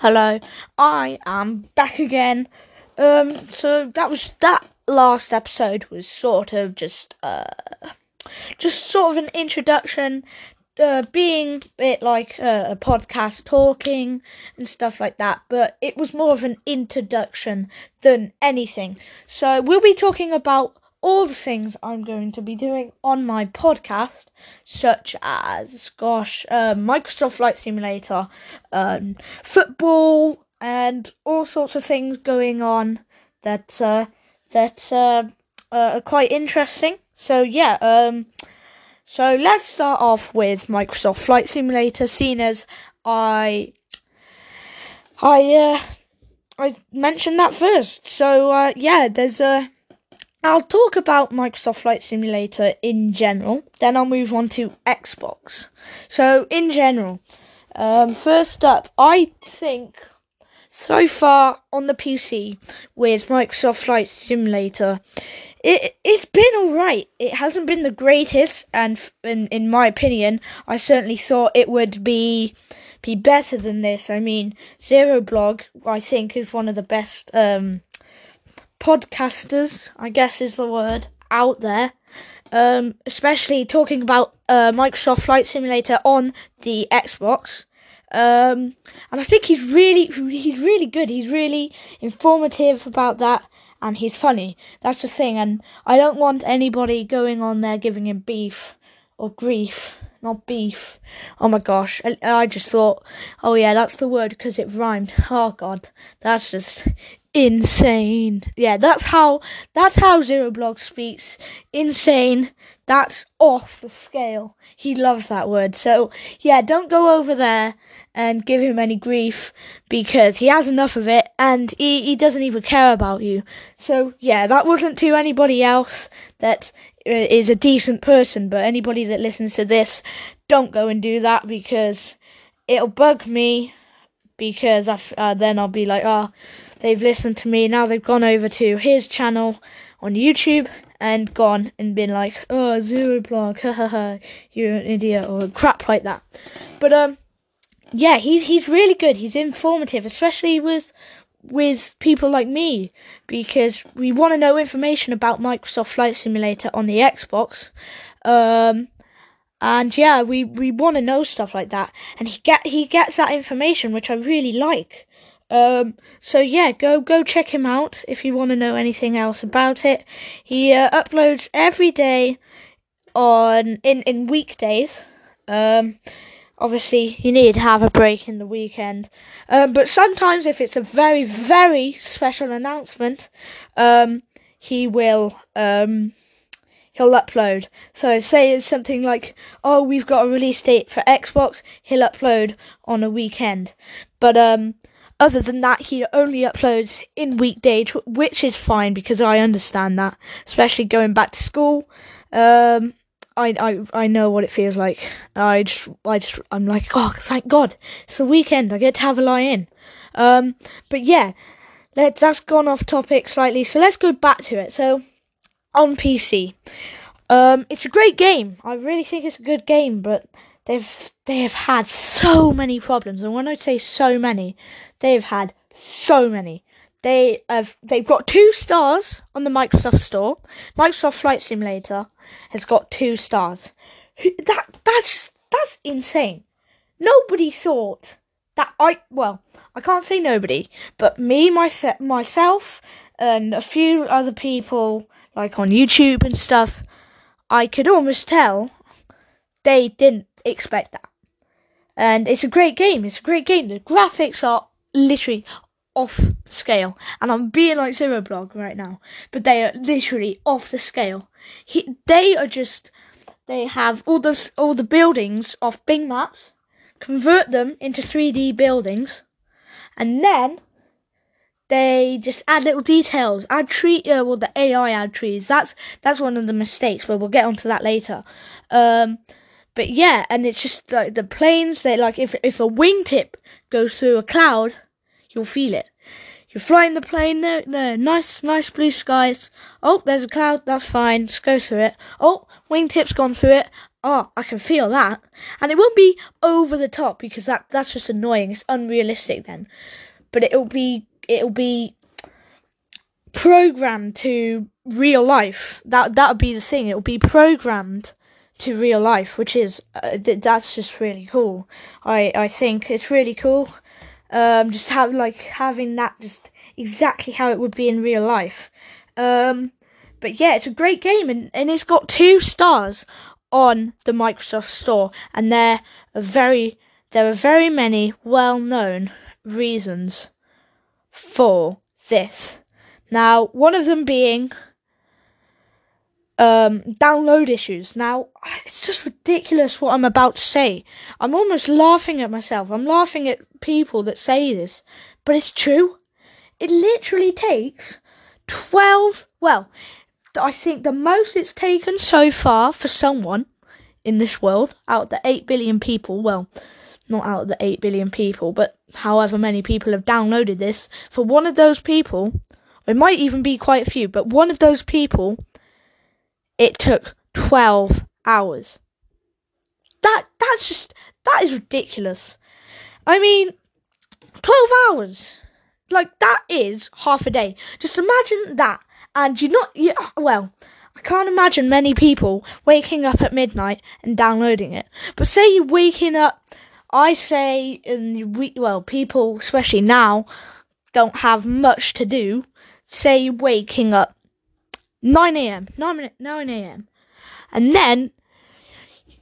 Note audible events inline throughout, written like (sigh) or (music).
Hello, I am back again. Um, so that was that last episode was sort of just uh, just sort of an introduction, uh, being a bit like a podcast talking and stuff like that. But it was more of an introduction than anything. So we'll be talking about all the things I'm going to be doing on my podcast, such as, gosh, uh, Microsoft Flight Simulator, um, football, and all sorts of things going on that uh, that uh, uh, are quite interesting. So yeah, um, so let's start off with Microsoft Flight Simulator, seeing as I I uh, I mentioned that first. So uh, yeah, there's a I'll talk about Microsoft Flight Simulator in general, then I'll move on to Xbox. So, in general, um, first up, I think so far on the PC with Microsoft Flight Simulator, it it's been alright. It hasn't been the greatest, and in in my opinion, I certainly thought it would be be better than this. I mean, Zero Blog, I think, is one of the best um, podcasters, I guess is the word, out there. Um, especially talking about uh, Microsoft Flight Simulator on the Xbox. Um, and I think he's really, he's really good. He's really informative about that, and he's funny. That's the thing. And I don't want anybody going on there giving him beef or grief, not beef. Oh my gosh, I, I just thought, oh yeah, that's the word because it rhymed. Oh god, that's just insane. Yeah, that's how that's how Zero Blog speaks. Insane. That's off the scale. He loves that word. So yeah, don't go over there and give him any grief because he has enough of it and he, he doesn't even care about you. So yeah, that wasn't to anybody else that uh, a decent person, but anybody that listens to this, don't go and do that because it'll bug me because I, uh, then I'll be like, oh, they've listened to me. Now they've gone over to his channel on YouTube and gone and been like, oh, zero (laughs) ha ha, you're an idiot, or crap like that. But, um, yeah, he's, he's really good. He's informative, especially with, with people like me, because we want to know information about Microsoft Flight Simulator on the Xbox. Um, and yeah, we, we want to know stuff like that. And he get he gets that information, which I really like. Um, so yeah, go go check him out if you want to know anything else about it. He uh, uploads every day on in in weekdays. Um, obviously you need to have a break in the weekend. Um, but sometimes if it's a very very special announcement, um, he will um he'll upload. So say it's something like, oh, we've got a release date for Xbox, he'll upload on a weekend. But um other than that, he only uploads in weekdays, which is fine because I understand that, especially going back to school. Um, I, I, I know what it feels like. I just, I just, I'm like, oh, thank God, it's the weekend. I get to have a lie in. Um, but yeah, let's, that's gone off topic slightly. So let's go back to it. So, on PC, um, it's a great game. I really think it's a good game, but they've they have had so many problems, and when I say so many, they've had so many. They have they've got two stars on the Microsoft Store. Microsoft Flight Simulator has got two stars. That that's just that's insane. Nobody thought that I well, I can't say nobody, but me myself myself and a few other people like on YouTube and stuff, I could almost tell they didn't expect that. And it's a great game. It's a great game. The graphics are literally off scale. And I'm being like Zero Blog right now, but they are literally off the scale. He, they are just they have all the all the buildings off Bing Maps, convert them into 3D buildings, and then they just add little details, add tree, uh, well the AI add trees. That's that's one of the mistakes, but we'll get onto that later. Um, but yeah, and it's just like the planes. They like if if a wingtip goes through a cloud, you'll feel it. You're flying the plane there, there, nice, nice blue skies. Oh, there's a cloud. That's fine. Just go through it. Oh, wingtip's gone through it. Oh, I can feel that. And it won't be over the top because that that's just annoying. It's unrealistic then. But it'll be it'll be programmed to real life. That that would be the thing. It'll be programmed to real life, which is uh, th- that's just really cool. I I think it's really cool. Um, just have like having that just exactly how it would be in real life. Um, but yeah, it's a great game, and, and it's got two stars on the Microsoft Store, and there are very there are very many well known reasons for this. Now, one of them being um, download issues. Now, it's just ridiculous what I'm about to say. I'm almost laughing at myself. I'm laughing at people that say this, but it's true. It literally takes 12, well, I think the most it's taken so far for someone in this world out of the 8 billion people, well, not out of the 8 billion people, but however many people have downloaded this, for one of those people, it might even be quite a few, but one of those people it took 12 hours. That that's just that is ridiculous. I mean, 12 hours. Like that is half a day. Just imagine that and you're not you well, I can't imagine many people waking up at midnight and downloading it. But say you're waking up I say in we well, people especially now don't have much to do. Say you're waking up 9 a.m. 9, 9 a.m. And then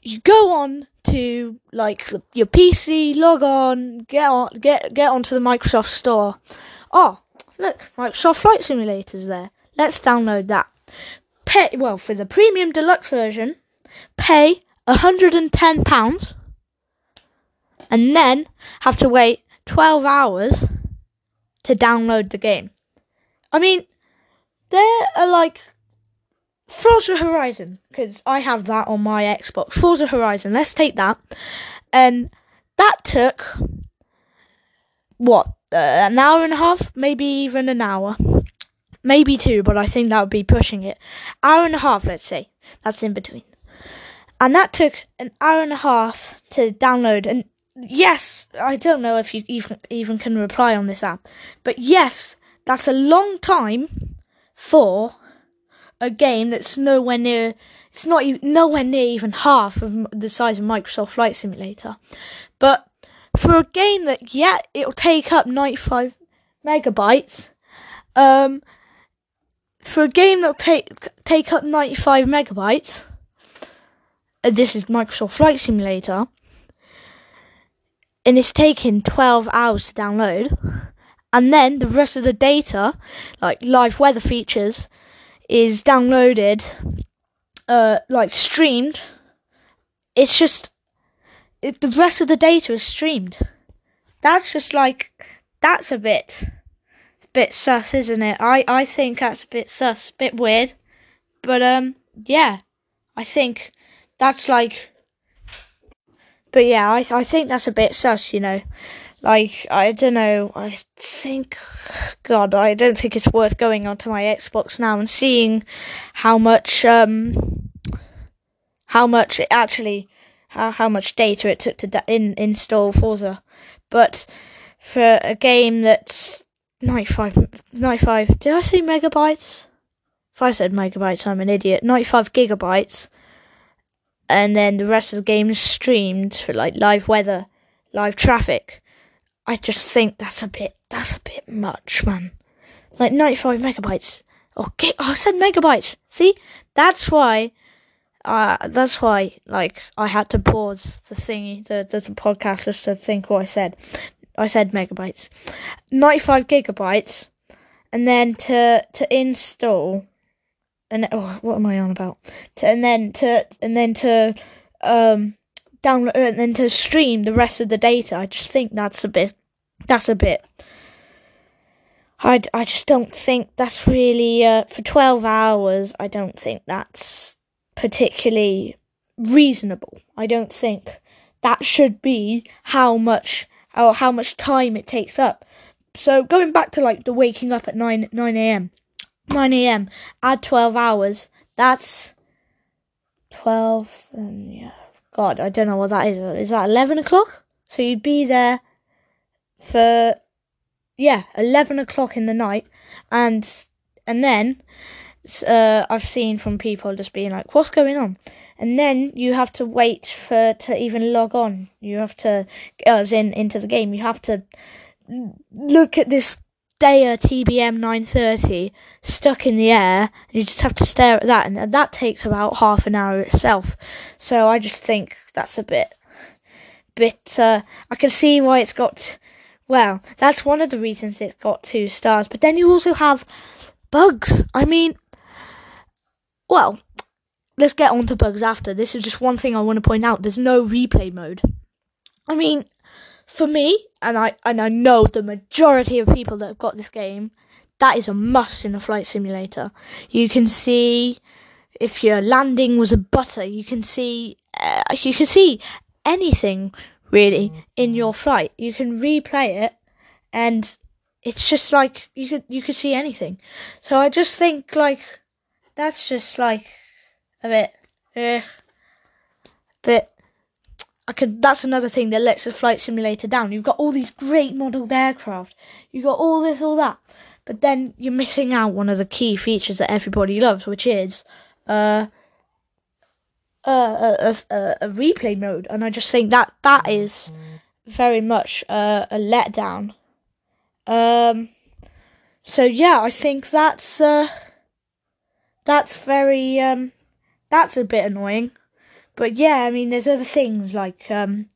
you go on to like your PC, log on, get on, get get onto the Microsoft Store. Oh, look, Microsoft Flight Simulator's there. Let's download that. Pay well for the premium deluxe version. Pay hundred and ten pounds, and then have to wait twelve hours to download the game. I mean, there are like Forza Horizon, because I have that on my Xbox. Forza Horizon, let's take that. And that took, what, uh, an hour and a half? Maybe even an hour. Maybe two, but I think that would be pushing it. Hour and a half, let's say. That's in between. And that took an hour and a half to download. And yes, I don't know if you even, even can reply on this app, but yes, that's a long time for a game that's nowhere near it's not even, nowhere near even half of the size of Microsoft Flight Simulator. But for a game that yeah, it'll take up 95 megabytes. Um, for a game that'll take take up 95 megabytes. Uh, this is Microsoft Flight Simulator. And it's taking 12 hours to download. And then the rest of the data, like live weather features, is downloaded, uh, like streamed. It's just it, the rest of the data is streamed. That's just like that's a bit, a bit sus, isn't it? I I think that's a bit sus, a bit weird, but um, yeah, I think that's like. But yeah, I I think that's a bit sus, you know. Like, I don't know, I think, God, I don't think it's worth going onto my Xbox now and seeing how much, um, how much actually, how, how much data it took to da- in, install Forza. But for a game that's 95, 95, did I say megabytes? If I said megabytes, I'm an idiot. 95 gigabytes. And then the rest of the game is streamed for like live weather, live traffic I just think that's a bit that's a bit much, man. Like 95 megabytes. Okay, oh, I said megabytes. See, that's why. Uh, that's why, like, I had to pause the thingy, the, the, the podcast just to think what I said. I said megabytes, 95 gigabytes, and then to to install, and oh, what am I on about? To, and then to and then to um download and then to stream the rest of the data. I just think that's a bit. That's a bit. I, I just don't think that's really uh, for 12 hours i don't think that's particularly reasonable i don't think that should be how much or how much time it takes up so going back to like the waking up at 9 9 a.m 9 a.m add 12 hours that's 12, and yeah, God, I don't know what that is. Is that 11 o'clock? So you'd be there for, yeah, 11 o'clock in the night, and, and then, uh, I've seen from people just being like, what's going on? And then you have to wait for, to even log on. You have to, as in, into the game, you have to look at this Daher TBM 930 stuck in the air. You just have to stare at that, and that takes about half an hour itself. So I just think that's a bit, bit. Uh, I can see why it's got. Well, that's one of the reasons it's got two stars. But then you also have bugs. I mean, well, let's get on to bugs after. This is just one thing I want to point out. There's no replay mode. I mean, for me, and I and I know the majority of people that have got this game, that is a must in a flight simulator. You can see if your landing was a butter, you can see uh, you can see anything really in your flight. You can replay it, and it's just like you could you could see anything. So I just think like that's just like a bit, uh, bit I could. That's another thing that lets the flight simulator down. You've got all these great modelled aircraft. You've got all this, all that, but then you're missing out one of the key features that everybody loves, which is uh, a, a, a, replay mode. And I just think that that is very much uh, a letdown. Um. So yeah, I think that's uh, that's very um, that's a bit annoying. But yeah, I mean, there's other things like um,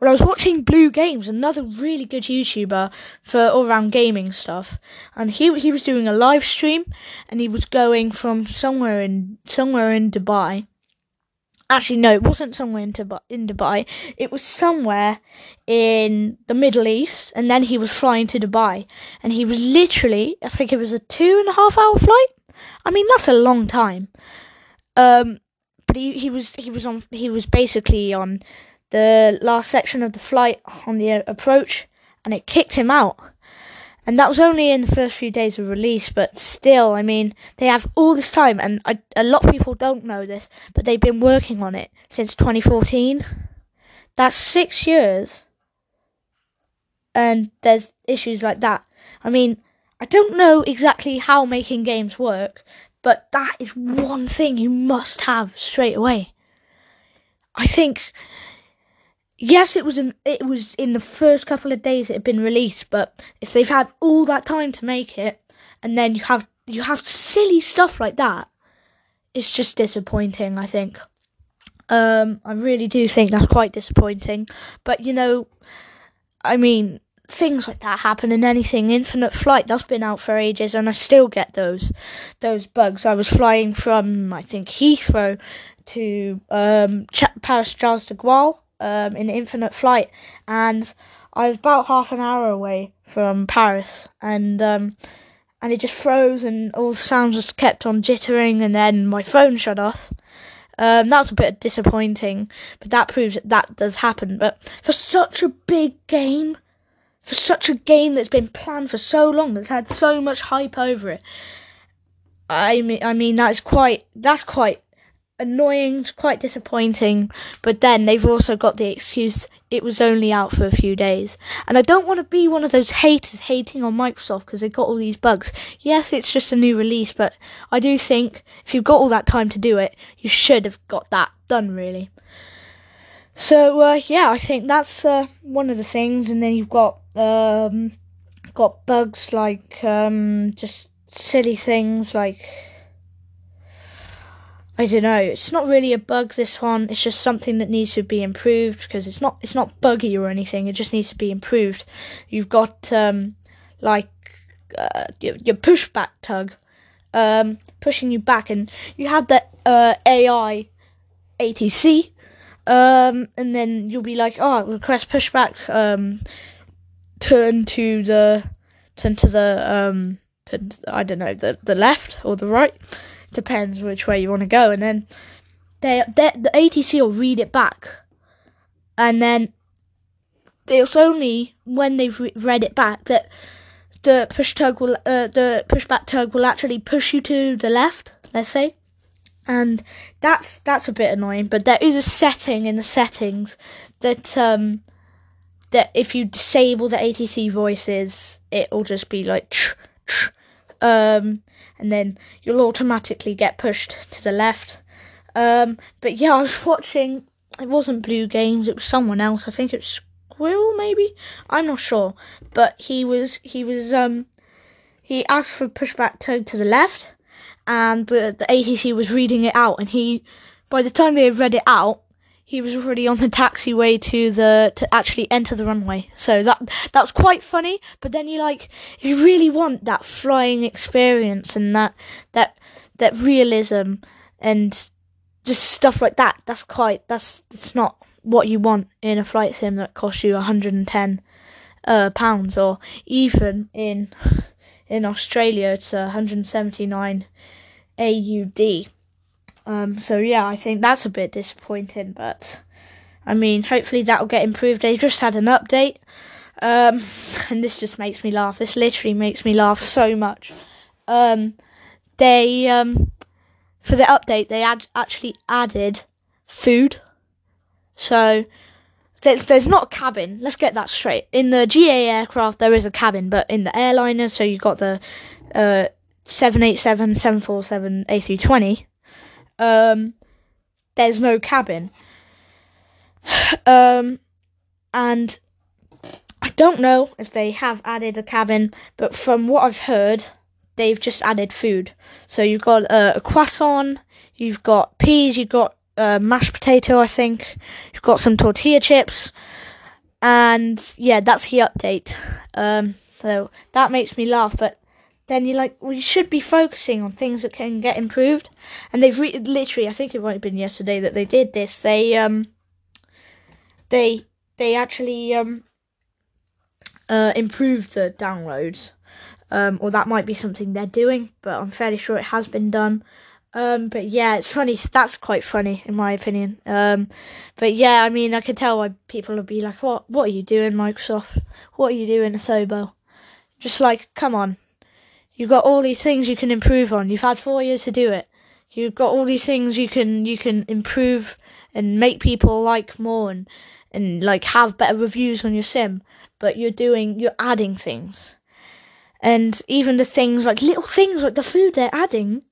well, I was watching Blue Games, another really good YouTuber for all around gaming stuff, and he he was doing a live stream, and he was going from somewhere in somewhere in Dubai. Actually, no, it wasn't somewhere in Dubai. In Dubai, it was somewhere in the Middle East, and then he was flying to Dubai, and he was literally, I think it was a two and a half hour flight. I mean, that's a long time. Um, he, he was he was on he was basically on the last section of the flight on the uh, approach, and it kicked him out. And that was only in the first few days of release, but still, I mean, they have all this time, and I, a lot of people don't know this, but they've been working on it since 2014. That's six years, and there's issues like that. I mean, I don't know exactly how making games work, but that is one thing you must have straight away. I think yes, it was in, it was in the first couple of days it had been released, but if they've had all that time to make it, and then you have you have silly stuff like that, it's just disappointing. I think. Um, I really do think that's quite disappointing. But you know, I mean, things like that happen in anything. Infinite Flight that's been out for ages, and I still get those those bugs. I was flying from I think Heathrow to um, Paris Charles de Gaulle um, in Infinite Flight, and I was about half an hour away from Paris, and um, and it just froze, and all the sounds just kept on jittering, and then my phone shut off. Um, that was a bit disappointing, but that proves that that does happen. But for such a big game, for such a game that's been planned for so long, that's had so much hype over it. I mean, I mean that's quite that's quite annoying, quite disappointing. But then they've also got the excuse it was only out for a few days, and I don't want to be one of those haters hating on Microsoft because they got all these bugs. Yes, it's just a new release, but I do think if you've got all that time to do it, you should have got that done really. So uh, yeah, I think that's uh, one of the things, and then you've got um, got bugs like um, just silly things like I don't know. It's not really a bug. This one. It's just something that needs to be improved because it's not. It's not buggy or anything. It just needs to be improved. You've got um, like uh, your, your pushback tug, um, pushing you back, and you have the uh, AI ATC, um, and then you'll be like, oh, request pushback. Um, turn to the turn to the um to, I don't know the the left or the right. Depends which way you want to go. And then they, they the ATC will read it back. And then it's only when they've re- read it back that the push tug will uh, the pushback tug will actually push you to the left let's say and that's that's a bit annoying. But there is a setting in the settings that um that if you disable the ATC voices, it'll just be like tr, tr, um, and then you'll automatically get pushed to the left. Um, but yeah, (laughs) I was watching. It wasn't Blue Games. It was someone else. I think it was Squirrel, maybe. I'm not sure. But he was he was um he asked for pushback tone to the left, and the the ATC was reading it out, and he by the time they had read it out, he was already on the taxiway to the to actually enter the runway. So that that was quite funny. But then you like, if you really want that flying experience and that that that realism and just stuff like that, that's quite that's it's not what you want in a flight sim that costs you 110 uh, pounds or even in in Australia it's 179 AUD. Um, so yeah, I think that's a bit disappointing, but I mean, hopefully that'll get improved. They just had an update, um, (laughs) and this just makes me laugh. This literally makes me laugh so much. Um, they um, for the update they ad- actually added food, so there's, there's not a cabin. Let's get that straight. In the GA aircraft, there is a cabin, but in the airliner, so you've got the uh, 787, 747, A320, um, there's no cabin. (sighs) Um, and I don't know if they have added a cabin, but from what I've heard, they've just added food. So you've got uh, a croissant, you've got peas, you've got uh, mashed potato, I think, you've got some tortilla chips, and yeah, that's the update. Um, so that makes me laugh, but then you're like, you should be focusing on things that can get improved. And they've re- literally, I think it might have been yesterday that they did this. They um, they they actually um, uh, improved the downloads, um, or that might be something they're doing, but I'm fairly sure it has been done. Um, but yeah, it's funny. That's quite funny in my opinion. Um, but yeah, I mean, I can tell why people would be like, "What? What are you doing, Microsoft? What are you doing, Asobo?" Just like, come on, You've got all these things you can improve on. You've had four years to do it. You've got all these things you can you can improve and make people like more and and like have better reviews on your sim. But you're doing you're adding things, and even the things like little things like the food they're adding,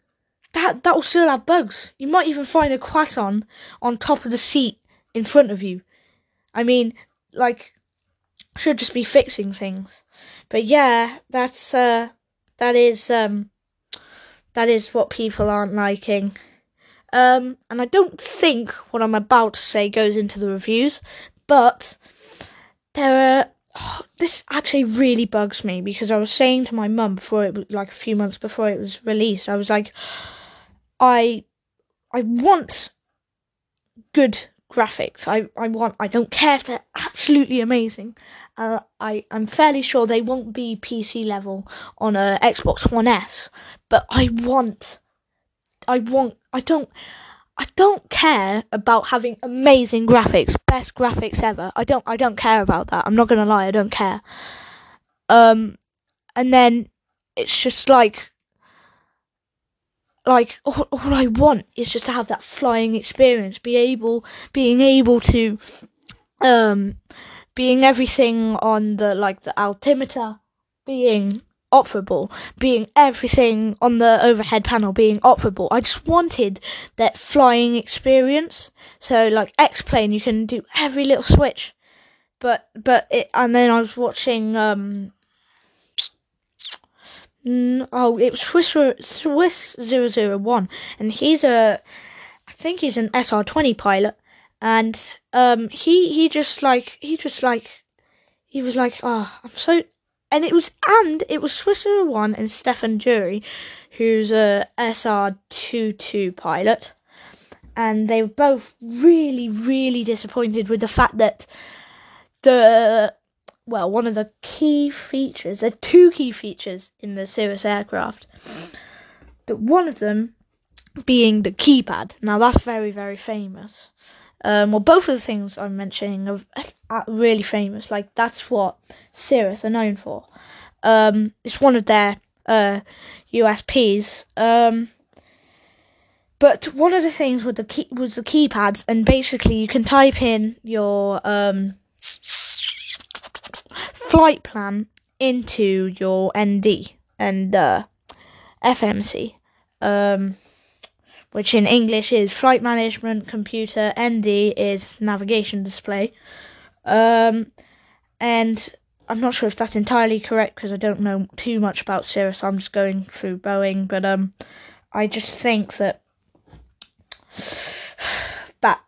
that that will still have bugs. You might even find a croissant on top of the seat in front of you. I mean, like, should just be fixing things. But yeah, that's uh that is um that is what people aren't liking. Um, and I don't think what I'm about to say goes into the reviews, but there are. Oh, this actually really bugs me because I was saying to my mum before it like a few months before it was released, I was like, I, I want good graphics. I, I want. I don't care if they're absolutely amazing. Uh, I I'm fairly sure they won't be PC level on a Xbox One S, but I want. I want. I don't. I don't care about having amazing graphics, best graphics ever. I don't. I don't care about that. I'm not gonna lie. I don't care. Um, and then it's just like like all, all I want is just to have that flying experience, be able, being able to, um, being everything on the like the altimeter, being operable, being everything on the overhead panel being operable. I just wanted that flying experience. So like X plane, you can do every little switch, but but it, and then I was watching um oh, it was Swiss Swiss 001, and he's a, I think he's an SR20 pilot, and um, he he just like he just like, he was like, oh, I'm so, and it was and it was Swiss 01 and Stefan Jury, who's a SR22 pilot, and they were both really really disappointed with the fact that the well, one of the key features, are two key features in the Cirrus aircraft. That one of them being the keypad. Now that's very, very famous. Um, well, both of the things I'm mentioning are, are really famous. Like that's what Cirrus are known for. Um, it's one of their uh, USPs. Um, but one of the things with the key was the keypads, and basically you can type in your um, flight plan into your ND and uh, FMC, um, which in English is flight management computer. ND is navigation display, um, and I'm not sure if that's entirely correct because I don't know too much about Cirrus. I'm just going through Boeing, but um, I just think that (sighs) that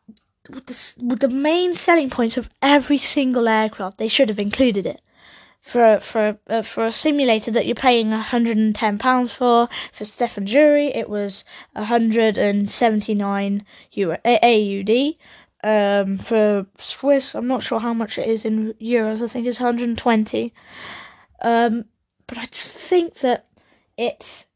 with the, with the main selling points of every single aircraft, they should have included it. For for uh, for a simulator that you're paying 110 pounds for, for Stefan Jury it was 179 Euro, AUD. Um, for Swiss, I'm not sure how much it is in euros. I think it's 120. Um, but I just think that it's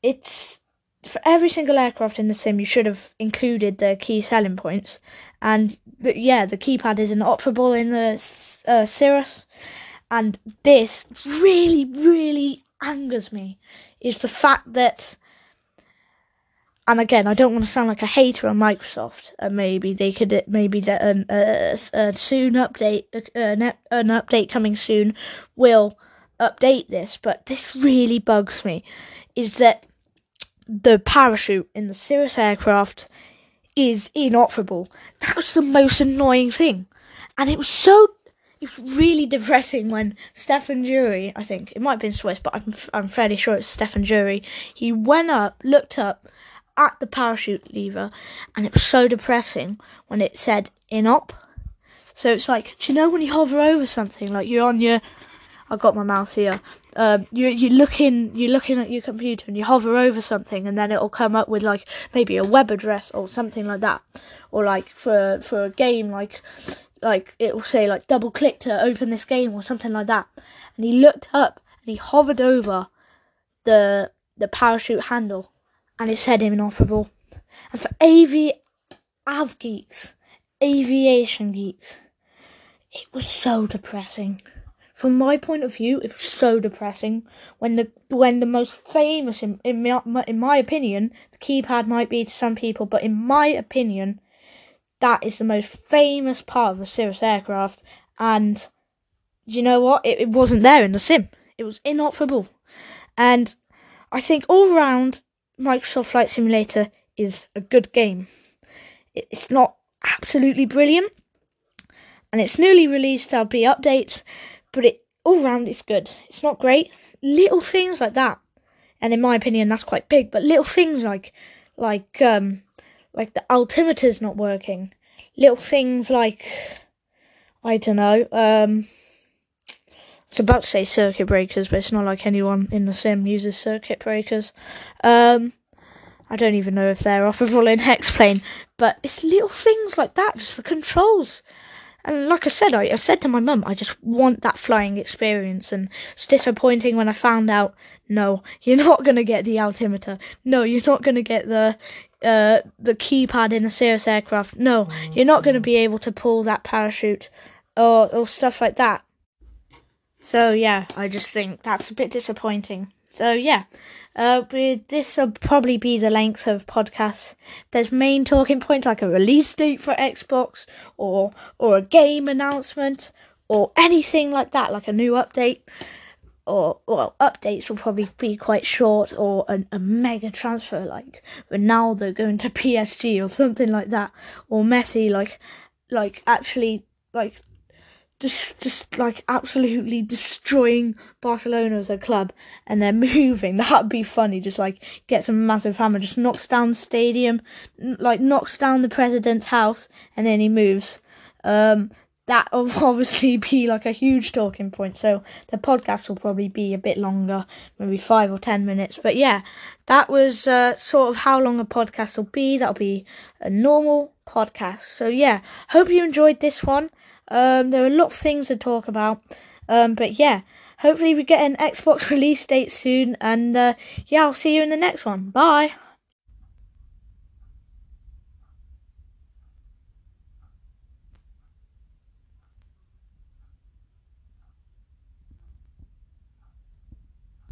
it's for every single aircraft in the sim, you should have included the key selling points. And the, yeah, the keypad is inoperable in the uh, Cirrus. And this really, really angers me is the fact that. And again, I don't want to sound like a hater on Microsoft. And uh, maybe they could, maybe that an uh, a soon update, uh, an, an update coming soon, will update this. But this really bugs me, is that the parachute in the Cirrus aircraft is inoperable. That was the most annoying thing. And it was so it's really depressing when Stefan Jury, I think it might have been Swiss, but I'm I'm fairly sure it's Stefan Jury. He went up, looked up at the parachute lever, and it was so depressing when it said inop. So it's like, do you know when you hover over something, like you're on your, I've got my mouse here, um, you you looking you're looking at your computer and you hover over something and then it'll come up with like maybe a web address or something like that, or like for for a game like like it will say like double click to open this game or something like that. And he looked up and he hovered over the the parachute handle and it said inoperable. And for AV av geeks, aviation geeks, it was so depressing from my point of view, it was so depressing when the when the most famous, in in my, in my opinion, the keypad might be to some people, but in my opinion, that is the most famous part of the Cirrus aircraft. And you know what? It, it wasn't there in the sim. It was inoperable, and I think all round Microsoft Flight Simulator is a good game. It's not absolutely brilliant, and it's newly released. There'll be updates but it all round it's good. It's not great. Little things like that, and in my opinion, that's quite big. But little things like like um like the altimeter's not working. Little things like I don't know. Um, I was about to say circuit breakers, but it's not like anyone in the sim uses circuit breakers. Um, I don't even know if they're operable in X-Plane, but it's little things like that, just the controls. And like I said, I, I said to my mum, I just want that flying experience. And it's disappointing when I found out, no, you're not going to get the altimeter. No, you're not going to get the uh, the keypad in a Cirrus aircraft. No, you're not going to be able to pull that parachute or, or stuff like that. So yeah, I just think that's a bit disappointing. So yeah, uh, this will probably be the length of podcasts. There's main talking points like a release date for Xbox or or a game announcement or anything like that, like a new update. Or well, updates will probably be quite short, or a, a mega transfer like Ronaldo going to (laughs) PSG or something like that, or Messi like like actually like just just like absolutely destroying Barcelona as a club and they're (laughs) moving. That'd be funny. Just like gets a massive hammer, just knocks down the stadium, like knocks down the president's house, and then he moves. Um, that will (laughs) obviously be like a huge talking point. So the podcast will probably be a bit longer, maybe five or ten minutes. But yeah, that was uh, sort of how long a podcast will be. That'll be a normal podcast. So yeah, hope you enjoyed this one. Um, there are a lot of things to talk about. Um, but yeah, hopefully we get an Xbox (laughs) release date soon. And uh, yeah, I'll see you in the next one. Bye.